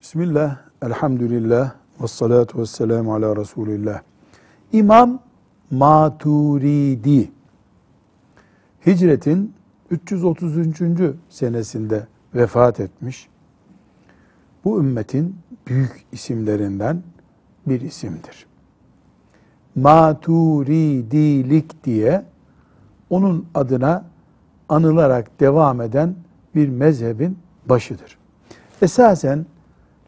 Bismillah, elhamdülillah, ve salatu ve selamu ala Resulillah. İmam Maturidi, hicretin 333. senesinde vefat etmiş. Bu ümmetin büyük isimlerinden bir isimdir. Maturidilik diye onun adına anılarak devam eden bir mezhebin başıdır. Esasen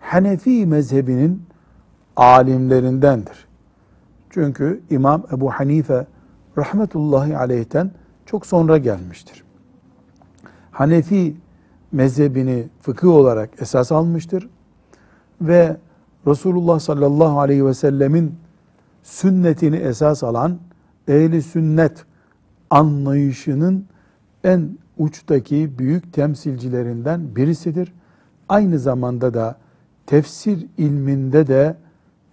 Hanefi mezhebinin alimlerindendir. Çünkü İmam Ebu Hanife rahmetullahi aleyhten çok sonra gelmiştir. Hanefi mezhebini fıkıh olarak esas almıştır ve Resulullah sallallahu aleyhi ve sellemin sünnetini esas alan ehli sünnet anlayışının en uçtaki büyük temsilcilerinden birisidir. Aynı zamanda da tefsir ilminde de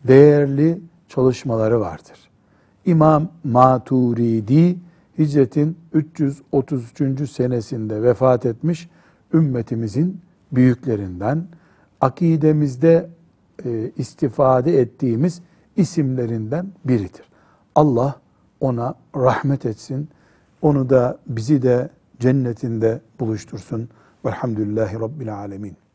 değerli çalışmaları vardır. İmam Maturidi hicretin 333. senesinde vefat etmiş ümmetimizin büyüklerinden akidemizde e, istifade ettiğimiz isimlerinden biridir. Allah ona rahmet etsin. Onu da bizi de cennetinde buluştursun. Velhamdülillahi Rabbil Alemin.